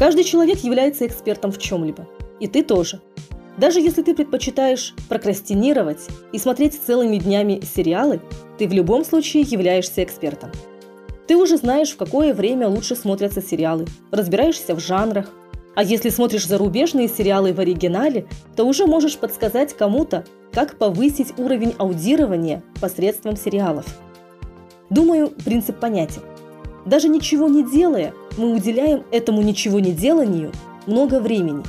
Каждый человек является экспертом в чем-либо. И ты тоже. Даже если ты предпочитаешь прокрастинировать и смотреть целыми днями сериалы, ты в любом случае являешься экспертом. Ты уже знаешь, в какое время лучше смотрятся сериалы, разбираешься в жанрах. А если смотришь зарубежные сериалы в оригинале, то уже можешь подсказать кому-то, как повысить уровень аудирования посредством сериалов. Думаю, принцип понятен. Даже ничего не делая, мы уделяем этому ничего не деланию много времени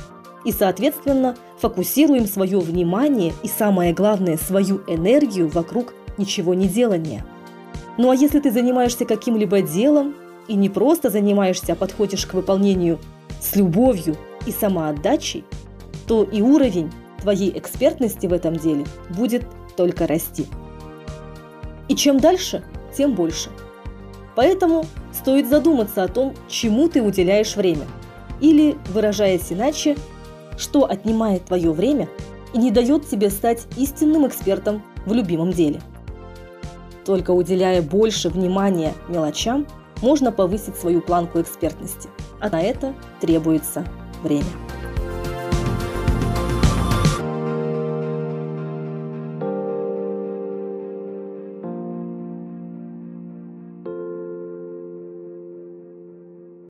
и, соответственно, фокусируем свое внимание и, самое главное, свою энергию вокруг ничего не делания – ну а если ты занимаешься каким-либо делом и не просто занимаешься, а подходишь к выполнению с любовью и самоотдачей, то и уровень твоей экспертности в этом деле будет только расти. И чем дальше, тем больше. Поэтому стоит задуматься о том, чему ты уделяешь время. Или, выражаясь иначе, что отнимает твое время и не дает тебе стать истинным экспертом в любимом деле – только уделяя больше внимания мелочам, можно повысить свою планку экспертности, а на это требуется время.